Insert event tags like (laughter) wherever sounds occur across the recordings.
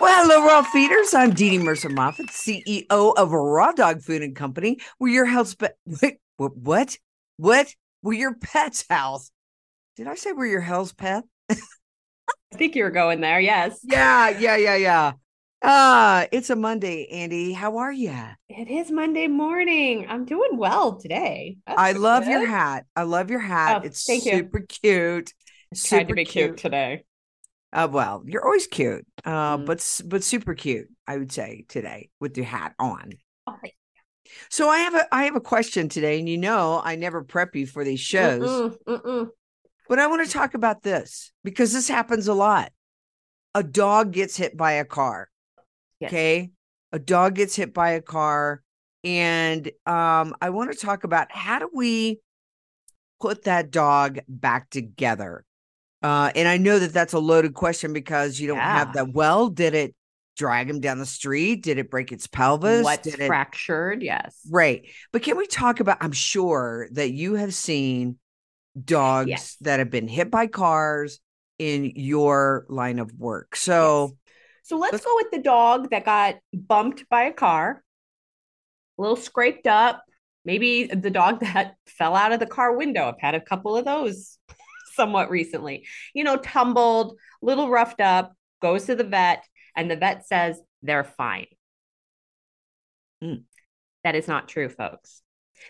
Well, hello, raw feeders. I'm DeDe Mercer Moffat, CEO of Raw Dog Food and Company. We're your health. Spe- Wait, what? What? What? We're your pet's house. Did I say we're your health pet? I think you were going there. Yes. Yeah, yeah, yeah, yeah. Uh, it's a Monday, Andi. How are you? It is Monday morning. I'm doing well today. That's I love good. your hat. I love your hat. Oh, it's thank you. super cute. I tried to super be cute today. Uh, well, you're always cute. Uh, Mm. but but super cute. I would say today with your hat on. Oh, So I have a I have a question today, and you know I never prep you for these shows, Mm-mm, mm-mm. but I want to talk about this because this happens a lot. A dog gets hit by a car. Yes. Okay, a dog gets hit by a car, and um, I want to talk about how do we put that dog back together. Uh, and I know that that's a loaded question because you don't have that. Well, did it drag him down the street? Did it break its pelvis? What's Did it- fractured? Yes. Right. But can we talk about? I'm sure that you have seen dogs Yes. that have been hit by cars in your line of work. So, So let's, Let's- go with the dog that got bumped by a car, a little scraped up. Maybe the dog (laughs) that fell out of the car window. I've had a couple of those somewhat recently. You know, tumbled, little roughed up, goes to the vet, and the vet says they're fine. Mm. That is not true, folks.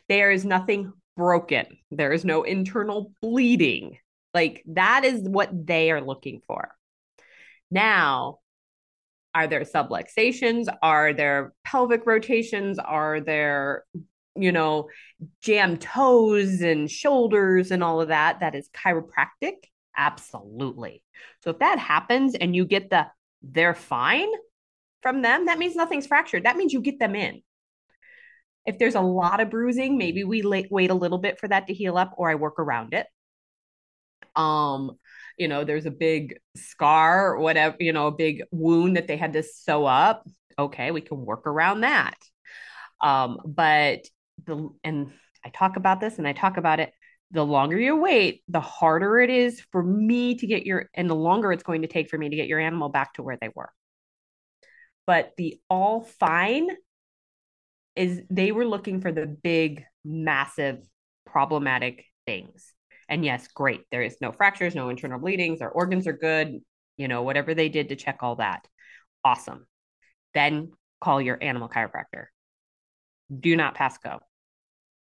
There is nothing broken. There is no internal bleeding. Like that is what they are looking for. Now, are there subluxations? Are there pelvic rotations? Are there, you know, jammed toes and shoulders and all of that? That is chiropractic? Absolutely. So if that happens and you get the they're fine from them, that means nothing's fractured. That means you get them in. If there's a lot of bruising, maybe we wait a little bit for that to heal up or I work around it. Um, you know, there's a big scar whatever, you know, a big wound that they had to sew up. Okay, we can work around that. Um, but the and I talk about this and I talk about it. The longer you wait, the harder it is for me to get your, and the longer it's going to take for me to get your animal back to where they were. But the all fine is they were looking for the big, massive, problematic things. And yes, great. There is no fractures, no internal bleedings, their organs are good, you know, whatever they did to check all that. Awesome. Then call your animal chiropractor. Do not pass go.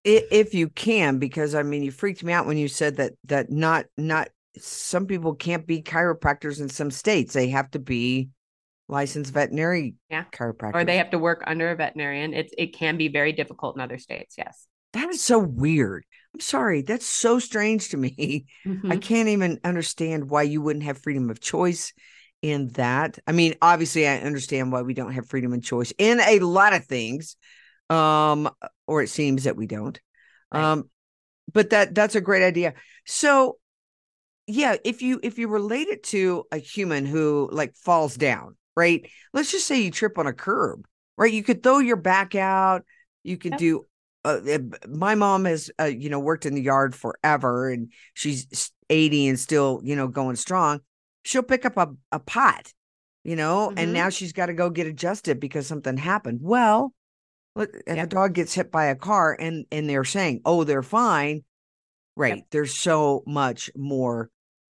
I- if you can, because I mean, you freaked me out when you said that that not not some people can't be chiropractors in some states; they have to be licensed veterinary Yeah. chiropractors. Or they have to work under a veterinarian. It's it can be very difficult in other states. Yes. That is so weird. I'm sorry. That's so strange to me. I Mhm. can't even understand why you wouldn't have freedom of choice in that. I mean, obviously I understand why we don't have freedom of choice in a lot of things. Um or it seems that we don't. Right. Um but that that's a great idea. So yeah, if you if you relate it to a human who like falls down, right? Let's just say you trip on a curb, right? You could throw your back out, you could Yep. do uh, uh, my mom has uh, you know worked in the yard forever and she's 80 and still you know going strong she'll pick up a, a pot you know and Mhm. now she's got to go get adjusted because something happened well look, if a dog gets hit by a car and and they're saying oh they're fine right there's so much more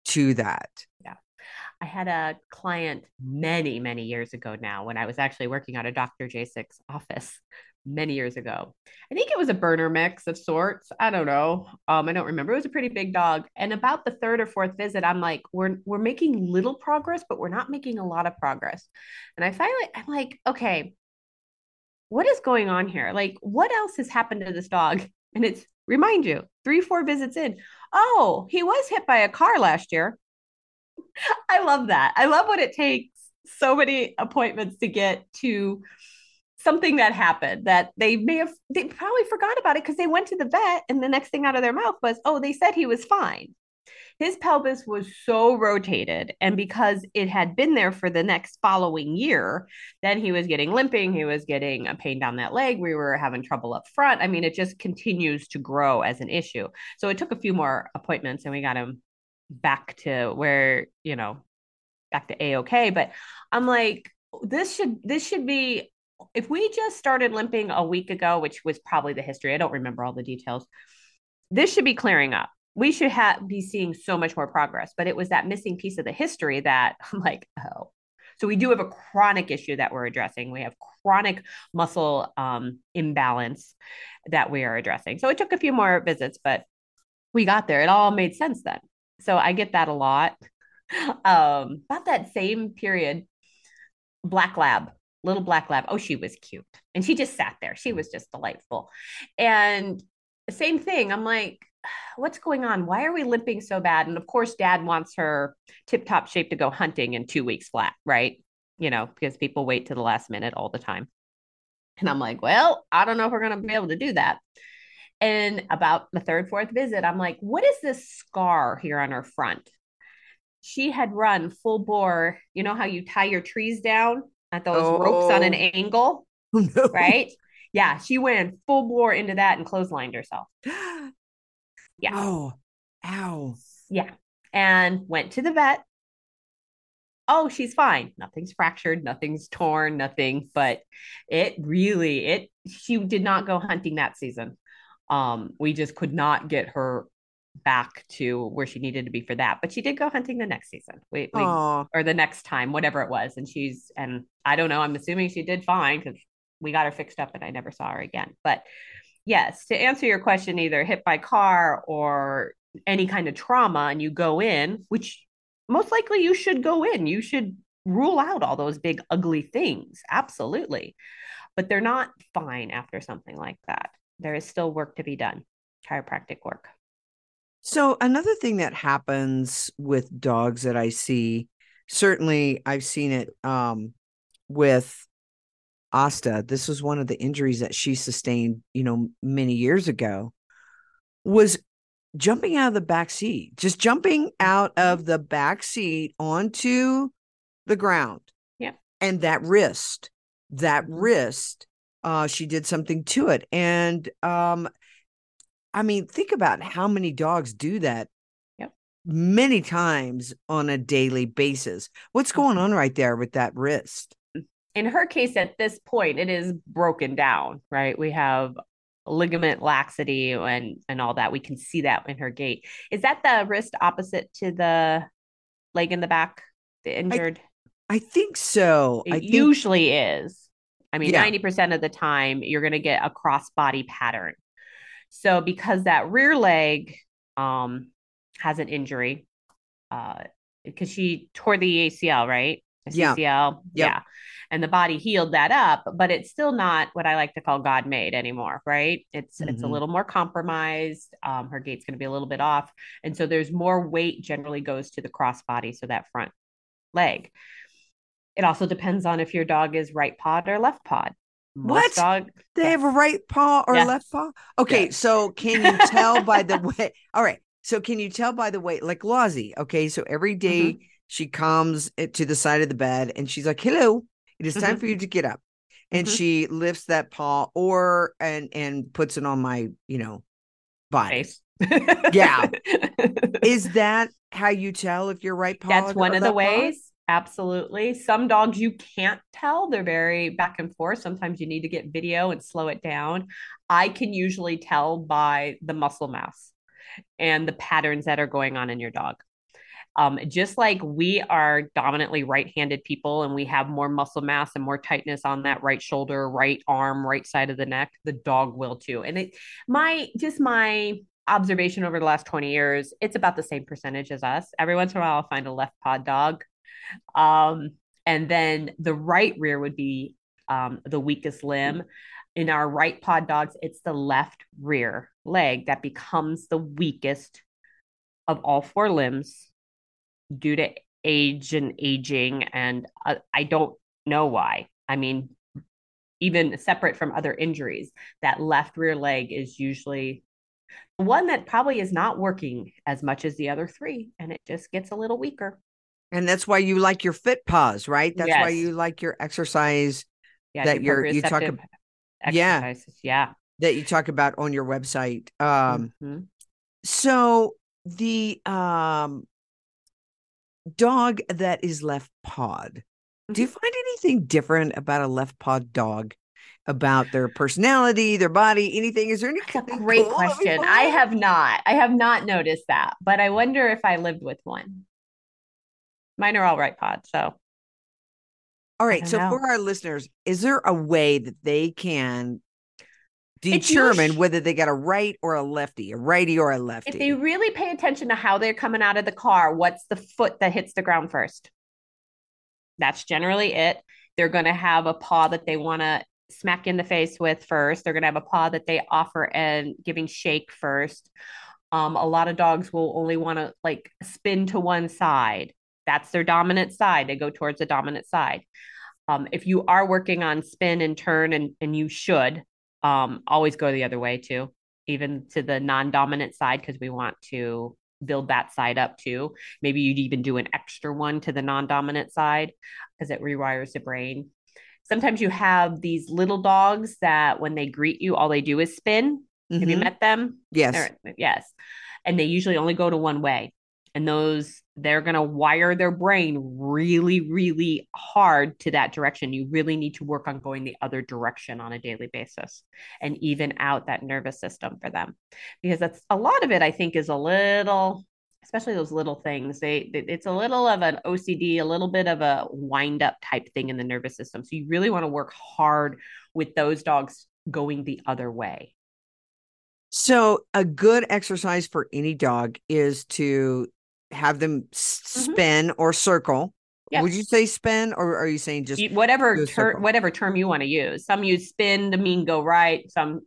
to that Yeah. I had a client many, many years ago now when I was actually working out of Dr. Jasek's office many years ago. I think it was a Berner mix of sorts. I don't know. Um, I don't remember. It was a pretty big dog. And about the third or fourth visit, I'm like, we're we're making little progress, but we're not making a lot of progress. And I finally, I'm like, okay, what is going on here? Like, what else has happened to this dog? (laughs) And it's remind you, three, four visits in. Oh, he was hit by a car last year. (laughs) I love that. I love what it takes so many appointments to get to something that happened that they may have they probably forgot about it because they went to the vet and the next thing out of their mouth was oh they said he was fine his pelvis was so rotated and because it had been there for the next following year then he was getting limping he was getting a pain down that leg we were having trouble up front i mean it just continues to grow as an issue so it took a few more appointments and we got him back to where you know back to a-ok but i'm like this should this should be if we just started limping a week ago, which was probably the history, I don't remember all the details. This should be clearing up. We should have be seeing so much more progress, but it was that missing piece of the history that (laughs) I'm like, oh. So we do have a chronic issue that we're addressing. We have chronic muscle um, imbalance that we are addressing. So it took a few more visits, but we got there. It all made sense then. So I get that a lot. (laughs) Um, about that same period, Black Lab little black lab. Oh, she was cute. And she just sat there. She was just delightful. And the same thing. I'm like, (sighs) what's going on? Why are we limping so bad? And of course, dad wants her tip top shape to go hunting in two weeks flat, right? You know, because people wait to the last minute all the time. And I'm like, well, I don't know if we're going to be able to do that. And about the third, fourth visit, I'm like, what is this scar here on her front? She had run full bore. You know how you tie your trees down? at those oh. ropes on an oh. angle, (laughs) no. right? Yeah, she went full bore into that and clotheslined herself. (gasps) (gasps) Yeah. Oh, ow. Yeah. And went to the vet. Oh, she's fine. Nothing's fractured, nothing's torn, nothing, but it really it she did not go hunting that season. Um we just could not get her back to where she needed to be for that. But she did go hunting the next season, we, we or the next time, whatever it was. And she's and I don't know. I'm assuming she did fine because we got her fixed up and I never saw her again. But yes, to answer your question, either hit by car or any kind of trauma, and you go in, which most likely you should go in. You should rule out all those big ugly things. Absolutely. But they're not fine after something like that. There is still work to be done, chiropractic work. So another thing that happens with dogs that I see, certainly I've seen it um, with Asta. This was one of the injuries that she sustained, you know, many years ago. Was jumping out of the back seat, just jumping out of the back seat onto the ground. Yeah. And that wrist, that mm-hmm. wrist, uh, she did something to it. And um, I mean, think about how many dogs do that yep. many times on a daily basis. What's going mm-hmm. on right there with that wrist? In her case, at this point, it is broken down, right? We have ligament laxity and and all that. We can see that in her gait. Is that the wrist opposite to the leg in the back, the injured? I, I think so. It think... usually is. I mean, yeah. 90% of the time, you're going to get a cross body pattern. So because that rear leg um, has an injury, uh, because she tore the ACL, right? The yeah. CCL, yep. yeah. And the body healed that up, but it's still not what I like to call God made anymore, right? It's mm-hmm. it's a mm-hmm. little more compromised. Um, her gait's going to be a little bit off, and so there's more weight generally goes to the cross body, so that front leg. It also depends on if your dog is right pawed or left pawed what dog they have a right paw or left paw okay so can you tell by the (laughs) way all right so can you tell by the way like Lozzie okay so every day mm-hmm. she comes to the side of the bed and she's like hello it is time mm-hmm. for you to get up and mm-hmm. she lifts that paw or and and puts it on my you know body yeah (laughs) is that how you tell if you're right paw that's one of the ways paw? Absolutely. Some dogs you can't tell. They're very back and forth. Sometimes you need to get video and slow it down. I can usually tell by the muscle mass and the patterns that are going on in your dog. Um, just like we are dominantly right handed people and we have more muscle mass and more tightness on that right shoulder, right arm, right side of the neck, the dog will too. And it, my, just my observation over the last 20 years, it's about the same percentage as us. Every once in a while, I'll find a left pawed dog um, and then the right rear would be um, the weakest limb. In our right pawed dogs, it's the left rear leg that becomes the weakest of all four limbs due to age and aging, and uh, I don't know why. I mean, even separate from other injuries, that left rear leg is usually one that probably is not working as much as the other three, and it just gets a little weaker. And that's why you like your FitPaws, right? That's why you like your exercise Yeah, That you're- you talk proprioceptive Yeah. Yeah. that you talk about on your website. Um, Mhm. so the um dog that is left pawed, do you mm-hmm. find anything different about a left pawed dog? About their personality, their body, anything? Is there any That's a great question. I have not. I have not noticed that, but I wonder if I lived with one. Mine are all right pods, so All right. So know. for our listeners, is there a way that they can determine usu- whether they got a right or a lefty, a righty or a lefty? if they really pay attention to how they're coming out of the car, what's the foot that hits the ground first? That's generally it. They're going to have a paw that they want to smack in the face with first. They're going to have a paw that they offer and giving shake first. Um, a lot of dogs will only want to like spin to one side. That's their dominant side. They go towards the dominant side. Um, if you are working on spin and turn, and and you should um, always go the other way too, even to the non-dominant side, because we want to build that side up too. Maybe you'd even do an extra one to the non-dominant side because it rewires the brain. Sometimes you have these little dogs that when they greet you, all they do is spin. Have you Mhm. met them? Yes. They're- yes. And they usually only go to one way. And those, they're going to wire their brain really, really hard to that direction. You really need to work on going the other direction on a daily basis and even out that nervous system for them. Because that's a lot of it, I think, is a little, especially those little things. They, it's a little of an OCD, a little bit of a wind up type thing in the nervous system. So you really want to work hard with those dogs going the other way. So a good exercise for any dog is to have them Mhm. spin or circle. Would you say spin or are you saying just whatever ter- whatever term you want to use. Some use spin to mean go right. Some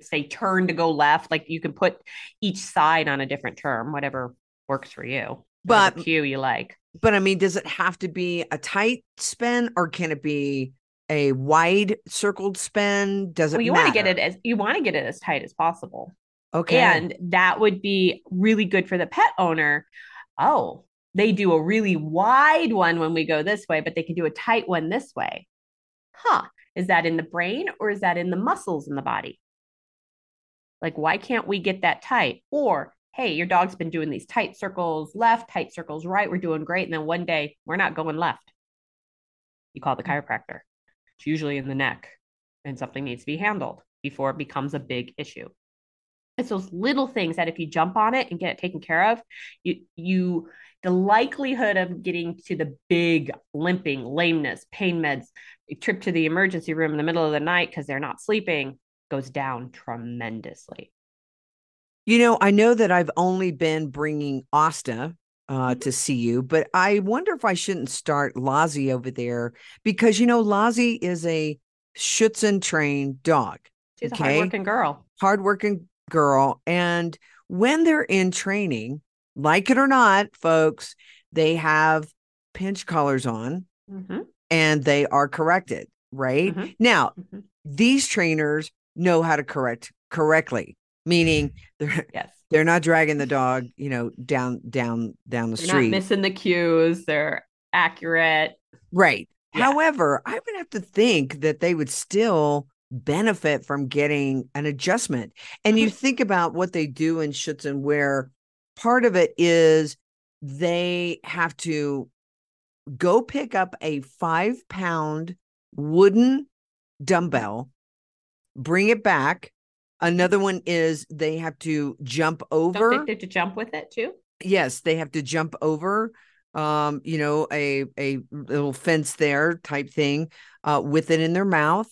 say turn to go left. Like you can put each side on a different term, whatever works for you. But- cue you like. but I mean does it have to be a tight spin or can it be a wide circled spin? Does it Well, you want to get it as you want to get it as tight as possible. Okay. And that would be really good for the pet owner. Oh, they do a really wide one when we go this way, but they can do a tight one this way. Huh. Is that in the brain or is that in the muscles in the body? Like, why can't we get that tight? Or, hey, your dog's been doing these tight circles left, tight circles right. We're doing great. And then one day we're not going left. You call the mm. chiropractor. It's usually in the neck and something needs to be handled before it becomes a big issue. It's those little things that if you jump on it and get it taken care of, you you the likelihood of getting to the big limping, lameness, pain meds, trip to the emergency room in the middle of the night because they're not sleeping goes down tremendously. You know, I know that I've only been bringing Asta uh, Mhm. to see you, but I wonder if I shouldn't start Lazi over there because you know Lazi is a Schutzhund trained dog, She's Okay. a hardworking girl. hardworking girl, and when they're in training, like it or not, folks, they have pinch collars on Mhm, and they are corrected. Right Mhm. now, mhm. these trainers know how to correct correctly, meaning (laughs) they're Yes. they're not dragging the dog, you know, down down down the They're street. not missing the cues. They're accurate. right. Yeah. However, I would have to think that they would still benefit from getting an adjustment. And Mm-hmm. you think about what they do in Schutzhund, where part of it is they have to go pick up a five pound wooden dumbbell, bring it back. Another one is they have to jump Don't over. they have to jump with it too? yes they have to jump over um you know a a little fence there type thing uh with it in their mouth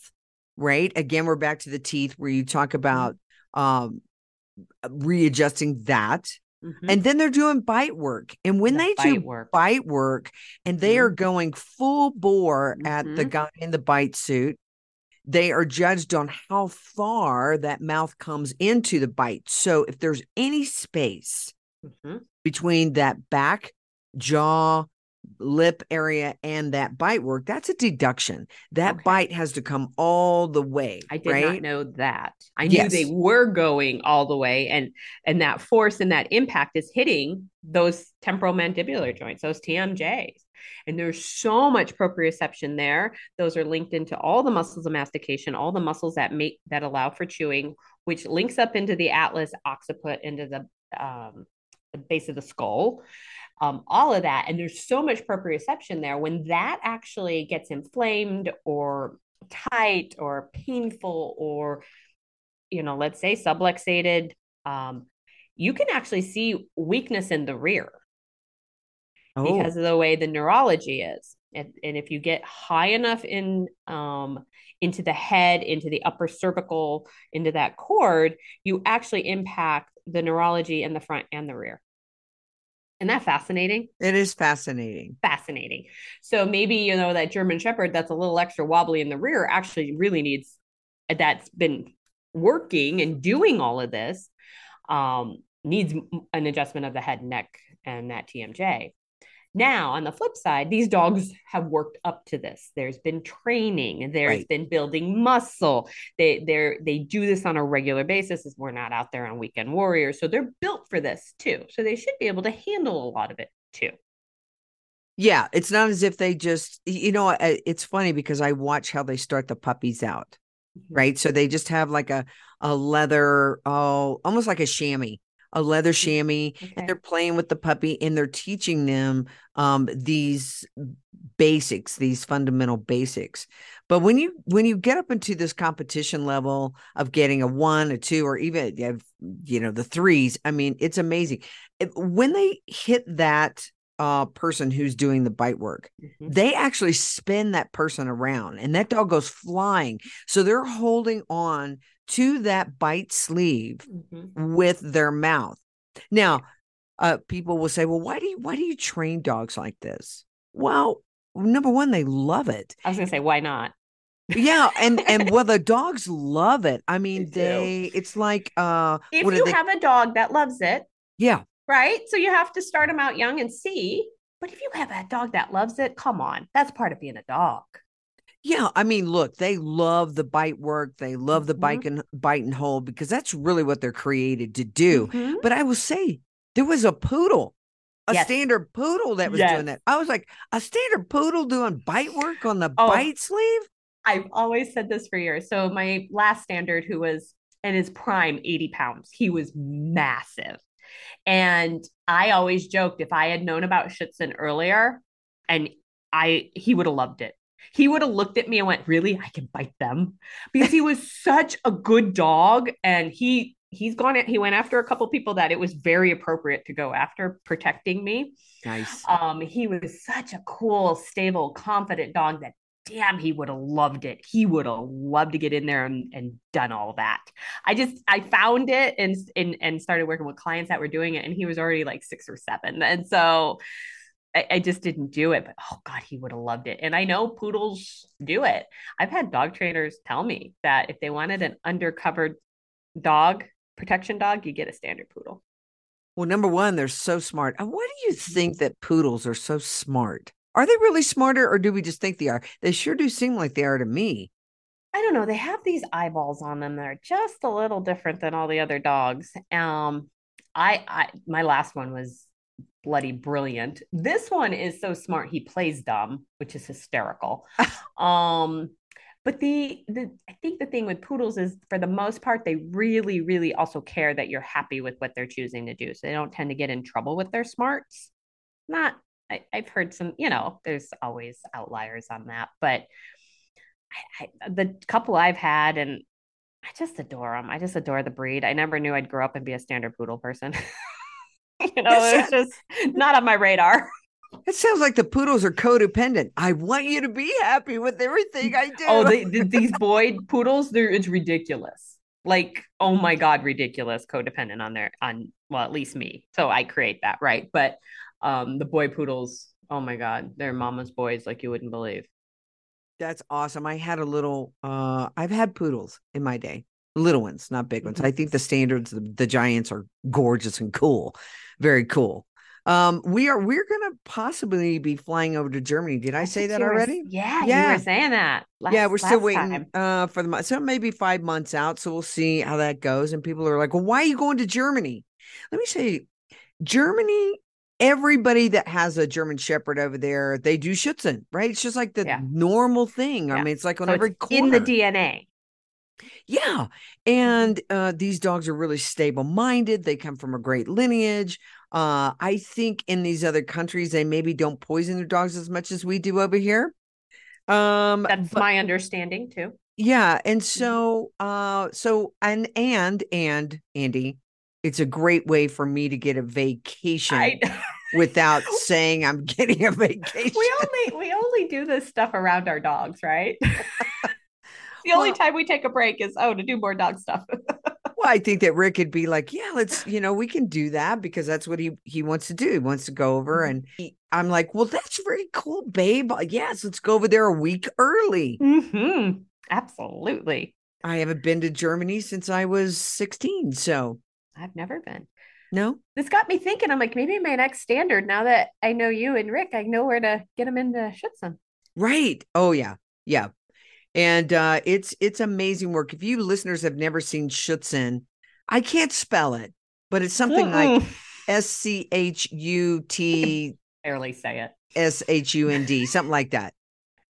right again we're back to the teeth where you talk about um readjusting that Mhm. and then they're doing bite work and when The they bite do work. bite work and they are Mhm. going full bore at the Mhm. guy in the bite suit they are judged on how far that mouth comes into the bite so if there's any space Mhm. between that back jaw lip area and that bite work, that's a deduction. That Okay. bite has to come all the way. I did right? not know that. I knew Yes. they were going all the way, and and that force and that impact is hitting those temporal mandibular joints, those TMJs. And there's so much proprioception there. Those are linked into all the muscles of mastication, all the muscles that make that allow for chewing, which links up into the atlas occiput, into the um, the base of the skull. Um, all of that. And there's so much proprioception there. When that actually gets inflamed or tight or painful or you know let's say subluxated um, you can actually see weakness in the rear Oh, because of the way the neurology is and, and if you get high enough in um, into the head into the upper cervical into that cord you actually impact the neurology in the front and the rear isn't that fascinating it is fascinating. fascinating. So maybe you know that German Shepherd that's a little extra wobbly in the rear actually really needs that's been working and doing all of this um, needs an adjustment of the head, neck, and that TMJ. Now, on the flip side, these dogs have worked up to this. There's been training, There's Right. been building muscle. They they they do this on a regular basis. As we're not out there on weekend warriors, so they're built for this too. So they should be able to handle a lot of it too. Yeah, it's not as if they just, you know, it's funny because I watch how they start the puppies out, mm-hmm. right? So they just have like a a leather, oh, almost like a chamois, a leather chamois, Okay. and they're playing with the puppy and they're teaching them um these basics, these fundamental basics. But when you when you get up into this competition level of getting a one, a two, or even you have, you know the threes, I mean, it's amazing. When they hit that uh person who's doing the bite work Mhm. they actually spin that person around and that dog goes flying so they're holding on to that bite sleeve Mhm. with their mouth now uh people will say well why do you why do you train dogs like this well number one they love it I was gonna say, why not? yeah and and well the (laughs) dogs love it i mean do. they it's like uh If you they- have a dog that loves it, yeah right? So you have to start them out young and see. But if you have a dog that loves it, come on, that's part of being a dog. Yeah, I mean, look, they love the bite work. They love the Mhm. bite and bite and hold because that's really what they're created to do. Mhm. But I will say there was a poodle, a Yes. standard poodle that was Yes. doing that. I was like, a standard poodle doing bite work on the Oh. bite sleeve? I've always said this for years. So my last standard, who was in his prime, 80 pounds, he was massive. And I always joked if I had known about Schutzhund earlier, and I he would have loved it. He would have looked at me and went, "Really? I can bite them?" Because he was (laughs) such a good dog, and he he's gone. He went after a couple people that it was very appropriate to go after protecting me. Nice. Um, he was such a cool, stable, confident dog that damn, he would have loved it. He would have loved to get in there and, and done all that. I just I found it and and and started working with clients that were doing it, and he was already like six or seven, and so. I, I just didn't do it, but oh god, he would have loved it. And I know poodles do it. I've had dog trainers tell me that if they wanted an undercovered dog, protection dog, you get a standard poodle. Well, number one, they're so smart. Why do you think that poodles are so smart? Are they really smarter or do we just think they are? They sure do seem like they are to me. I don't know. They have these eyeballs on them that are just a little different than all the other dogs. Um, I, I my last one was bloody brilliant. This one is so smart he plays dumb, which is hysterical. (laughs) um, but the the I think the thing with poodles is for the most part they really really also care that you're happy with what they're choosing to do. So they don't tend to get in trouble with their smarts. Not I, I've heard some, you know, there's always outliers on that, but I, I, the couple I've had, and I just adore them. I just adore the breed. I never knew I'd grow up and be a standard poodle person. (laughs) you know, it's just not on my radar. (laughs) It sounds like the poodles are codependent. I want you to be happy with everything I do. Oh, they, (laughs) th- these boy poodles, they're it's ridiculous. Like, oh my god, ridiculous. Codependent on their on well, at least me. So I create that, right? But um, the boy poodles, oh my god, they're mama's boys, like you wouldn't believe. That's awesome. I had a little uh I've had poodles in my day. Little ones, not big ones. I think the standards, the, the giants are gorgeous and cool. Very cool. Um, we are we're gonna possibly be flying over to Germany. Did I say that you were- already? yeah, you Yeah. were saying that. yeah, we're still waiting time. uh for the month. So maybe five months out. So we'll see how that goes. And people are like, Well, why are you going to Germany? Let me say, Germany, everybody that has a German Shepherd over there, they do Schutzhund, right? It's just like the Yeah. normal thing. I mean, it's like on So every corner. in the DNA. Yeah. And uh, these dogs are really stable minded. They come from a great lineage. Uh, I think in these other countries, they maybe don't poison their dogs as much as we do over here. Um, That's but- my understanding too. yeah. And so, uh, so, and, and, and Andi, it's a great way for me to get a vacation without (laughs) saying I'm getting a vacation. we only we only do this stuff around our dogs, right? (laughs) the only Well- time we take a break is oh to do more dog stuff. Well, I think that Rick could be like, yeah, let's, you know, we can do that because that's what he he wants to do. He wants to go over, Mhm. and he, I'm like, well, that's very cool, babe. Uh, Yes, let's go over there a week early. hmm Absolutely. I haven't been to Germany since I was 16, so I've never been. no, This got me thinking. I'm like, maybe my next standard, now that I know you and Rick, I know where to get them into Schutzhund. right? Oh yeah, yeah. And uh, it's it's amazing work. If you listeners have never seen Schutzhund, I can't spell it, but it's something like Mm-mm. S C H U T (laughs) barely say it. S H U N D, something like that.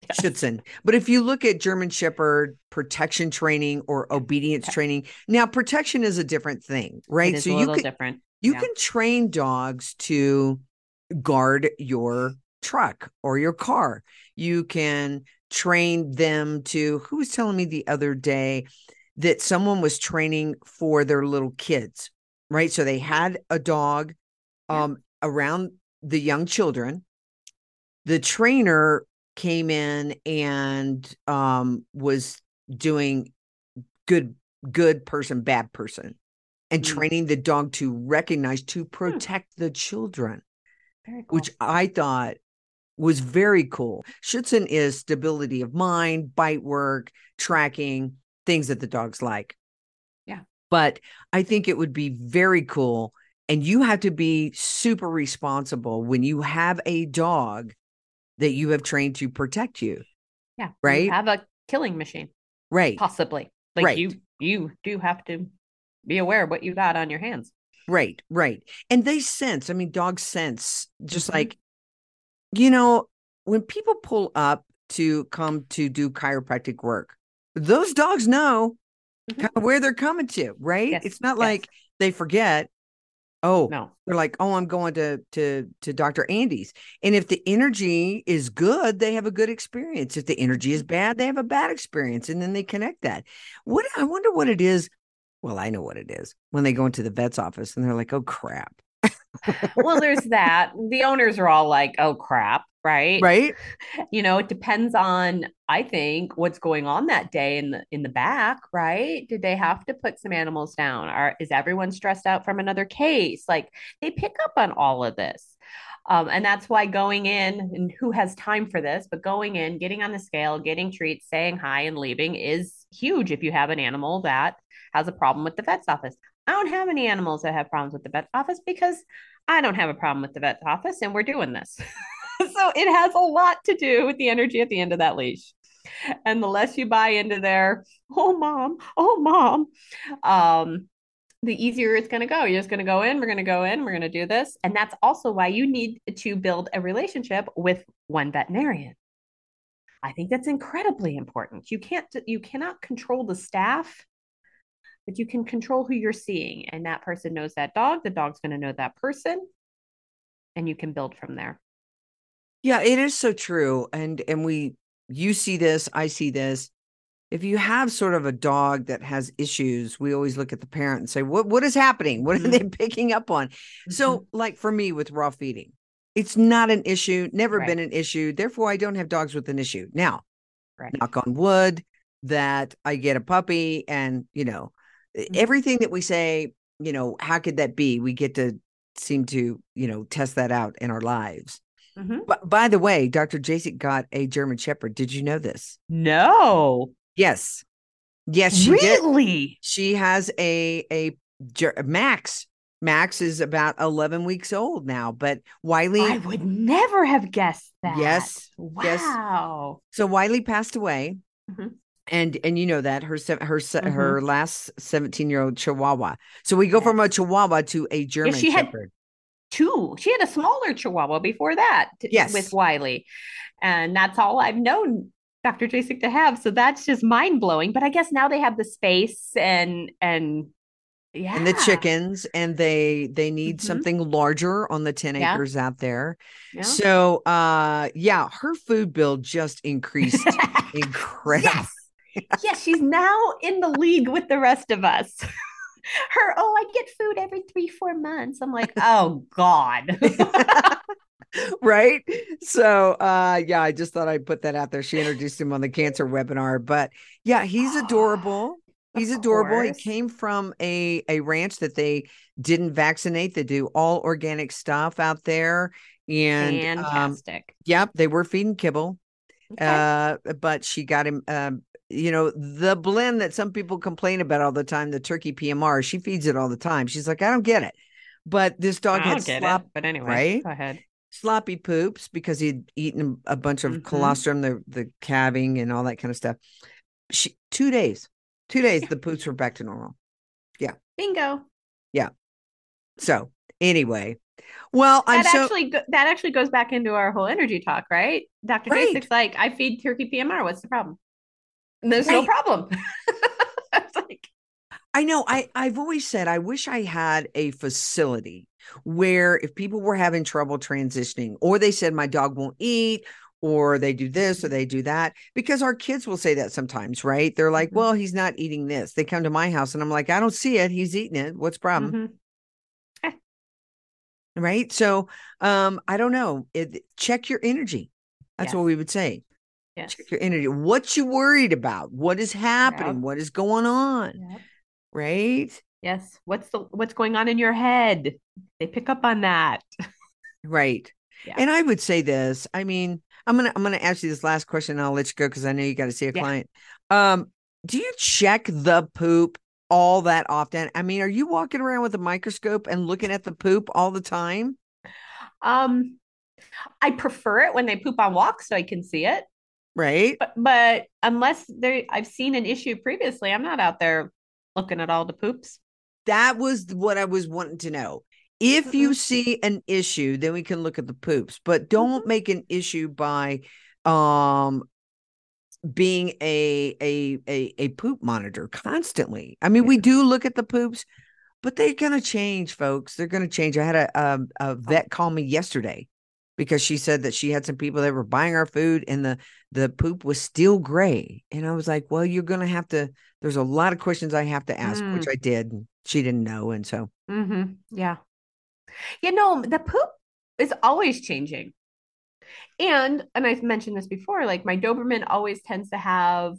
(laughs) Yes. Schutzhund. But if you look at German Shepherd protection training or obedience Okay. training, now protection is a different thing, right? So a you can different. you yeah. can train dogs to guard your truck or your car. You can train them to who was telling me the other day that someone was training for their little kids, right? So they had a dog Yeah. um around the young children. The trainer came in and um was doing good good person bad person and Mm. training the dog to recognize to protect the children cool. which i thought was very cool schutzhund is stability of mind bite work tracking things that the dogs like Yeah. but i think it would be very cool and you have to be super responsible when you have a dog that you have trained to protect you yeah. Right. you have a killing machine, right possibly. Like Right. you you do have to be aware of what you got on your hands. Right, right. And they sense, I mean, dogs sense, just Mhm. like, you know, when people pull up to come to do chiropractic work, those dogs know Mhm. kind of where they're coming to, right? Yes, It's not yes. like they forget, oh, No. they're like, oh, I'm going to to to Dr. Andi's. And if the energy is good, they have a good experience. If the energy is bad, they have a bad experience. And then they connect that. What I wonder what it is. Well, I know what it is when they go into the vet's office and they're like, oh crap. Well, there's that. The owners are all like, "Oh crap," right? Right? (laughs) You know, it depends on I think what's going on that day in the in the back, right? Did they have to put some animals down? Or is everyone stressed out from another case? Like they pick up on all of this. Um, and that's why going in, and who has time for this, but going in, getting on the scale, getting treats, saying hi, and leaving is huge if you have an animal that has a problem with the vet's office. I don't have any animals that have problems with the vet's office because I don't have a problem with the vet's office and we're doing this. (laughs) (laughs) so it has a lot to do with the energy at the end of that leash. And the less you buy into their, oh, mom, oh, mom, um, the easier it's going to go. You're just going to go in, we're going to go in, we're going to do this. And that's also why you need to build a relationship with one veterinarian. I think that's incredibly important. You can't you cannot control the staff, but you can control who you're seeing and that person knows that dog, the dog's going to know that person and you can build from there. Yeah, it is so true. And and we you see this, I see this. If you have sort of a dog that has issues, we always look at the parent and say, What what is happening? (laughs) What are Mhm. they picking up on? So, like for me with raw feeding, it's not an issue, never Right. been an issue. Therefore, I don't have dogs with an issue. Now, Right. knock on wood, that I get a puppy and, you know, Mhm. everything that we say, you know, how could that be? We get to seem to, you know, test that out in our lives. Mhm. But by the way, Dr. Jasek got a German Shepherd. Did you know this? No. Yes. Yes, she did. really? She has a a Max Max is about 11 weeks old now, but Wiley, I would never have guessed that. Yes, yes. Wow. so Wiley passed away. Mhm. And and you know that her her Mhm. her last 17 year old Chihuahua. So we go from a Chihuahua to a German she had- Shepherd. Two. She had a smaller Chihuahua before that. Yes. With Wiley. And that's all I've known Dr. Jasek to have. So that's just mind blowing. But I guess now they have the space and and yeah. and the chickens and they they need Mhm. something larger on the 10 Yeah. acres out there Yeah. so uh yeah her food bill just increased incredibly (laughs) Yes. (laughs) yes, she's now in the league with the rest of us. Her, oh, I get food every three, four months. I'm like, (laughs) oh God. (laughs) right so uh yeah i just thought i'd put that out there she introduced him on the cancer webinar but yeah he's adorable (gasps) he's adorable he came from a a ranch that they didn't vaccinate they do all organic stuff out there and um Fantastic. yep they were feeding kibble Okay. uh but she got him um you know the blend that some people complain about all the time the turkey pmr she feeds it all the time she's like i don't get it but this dog I had slop, it, but anyway, right? go ahead. sloppy poops because he'd eaten a bunch of Mhm. colostrum the the calving and all that kind of stuff she two days two days the poops were back to normal Yeah. Bingo. Yeah. So anyway well i'm so actually that actually goes back into our whole energy talk, right? Dr. Right. Jasek's like, I feed turkey PMR. What's the problem? And there's no problem. (laughs) like, I know. I I've always said I wish I had a facility where if people were having trouble transitioning, or they said my dog won't eat, or they do this or they do that, because our kids will say that sometimes, right? They're like, Mhm. "Well, he's not eating this." They come to my house, and I'm like, "I don't see it. He's eating it. What's the problem?" mhm. Right? So, um, I don't know. It, check your energy. That's what we would say. Yes. Check your energy. What you worried about? What is happening? Yep. What is going on? Yep. Right? Yes. What's the what's going on in your head? They pick up on that. Right. Yeah. And I would say this. I mean, I'm gonna I'm gonna ask you this last question and I'll let you go because I know you got to see a Yeah. client. Um, do you check the poop all that often? I mean, are you walking around with a microscope and looking at the poop all the time? Um, I prefer it when they poop on walks so I can see it. Right. But but unless there I've seen an issue previously, I'm not out there looking at all the poops. That was what I was wanting to know. If you Mhm. see an issue, then we can look at the poops, but don't make an issue by um being a a a a poop monitor constantly. I mean, we do look at the poops, but they're gonna change, folks. They're gonna change. I had a a, a vet call me yesterday because she said that she had some people that were buying our food and the the poop was still gray. And I was like, well, you're gonna have to. There's a lot of questions I have to ask, which I did. She didn't know, and so Mm-hmm. Yeah. You know, the poop is always changing. And and I've mentioned this before, like my Doberman always tends to have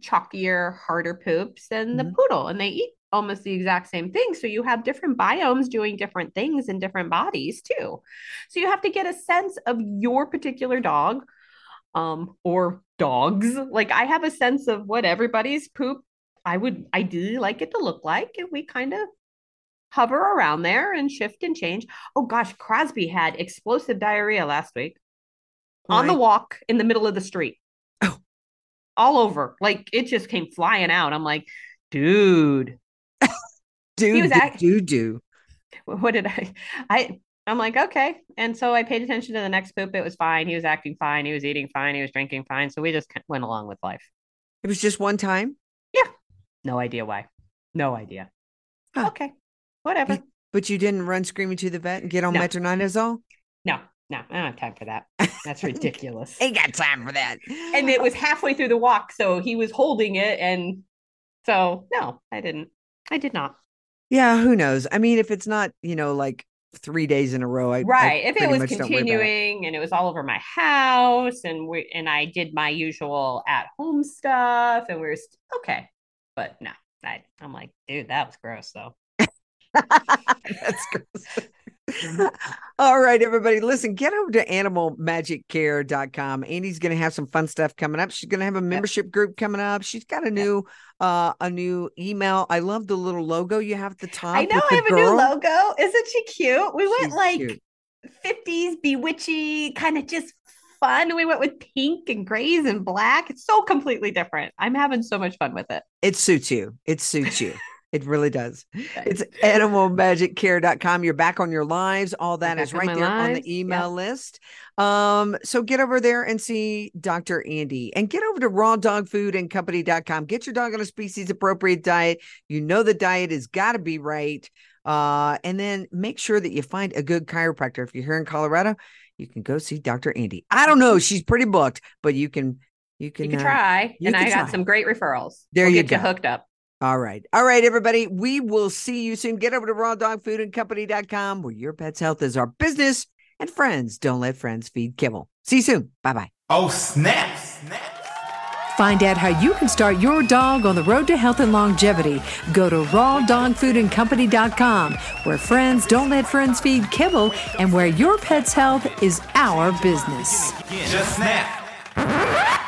chalkier, harder poops than the Mhm. poodle, and they eat almost the exact same thing. So you have different biomes doing different things in different bodies too. So you have to get a sense of your particular dog um or dogs. Like I have a sense of what everybody's poop I would ideally like it to look like, and we kind of hover around there and shift and change. Oh gosh, Crosby had explosive diarrhea last week on the walk in the middle of the street. Oh. All over. Like it just came flying out. I'm like, dude, do was do, act- do do. what did I I I'm like, okay. And so I paid attention to the next poop. It was fine. He was acting fine. He was eating fine. He was drinking fine. So we just went along with life. It was just one time. Yeah. No idea why. No idea. Huh. Okay. Whatever. But you didn't run screaming to the vet and get on No. metronidazole? No, no, I don't have time for that. That's (laughs) ridiculous. Ain't got time for that. and it was halfway through the walk, so he was holding it, and so no, I didn't. I did not. Yeah, who knows? I mean, if it's not, you know, like three days in a row, I I Right. If it was much don't worry about it. continuing and it was all over my house, and we and I did my usual at home stuff, and we were st- okay, but no, I I'm like, dude, that was gross though. (laughs) That's gross. All right, everybody. Listen, get over to animalmagiccare.com. Andi's going to have some fun stuff coming up. She's going to have a membership group coming up. She's got a new uh a new email. I love the little logo you have at the top. I know I have a new logo. Isn't she cute? We went She's like cute. 50s bewitchy, kind of just fun. We went with pink and grays and black. It's so completely different. I'm having so much fun with it. It suits you. It suits you. It really does. It's animalmagiccare.com. You're back on your lives. All that is right there on the email list. Um, so get over there and see Dr. Andi and get over to rawdogfoodandcompany.com. Get your dog on a species appropriate diet. You know the diet has got to be right. Uh, and then make sure that you find a good chiropractor. If you're here in Colorado, you can go see Dr. Andi. I don't know, she's pretty booked, but you can you can, You can uh, try. you and can I got some great referrals. There We'll you get you hooked up. All right. All right, everybody. We will see you soon. Get over to rawdogfoodandcompany.com where your pet's health is our business and friends don't let friends feed kibble. See you soon. Bye bye. Oh, snap, snap. Find out how you can start your dog on the road to health and longevity. Go to rawdogfoodandcompany.com, where friends don't let friends feed kibble and where your pet's health is our business. Just snap.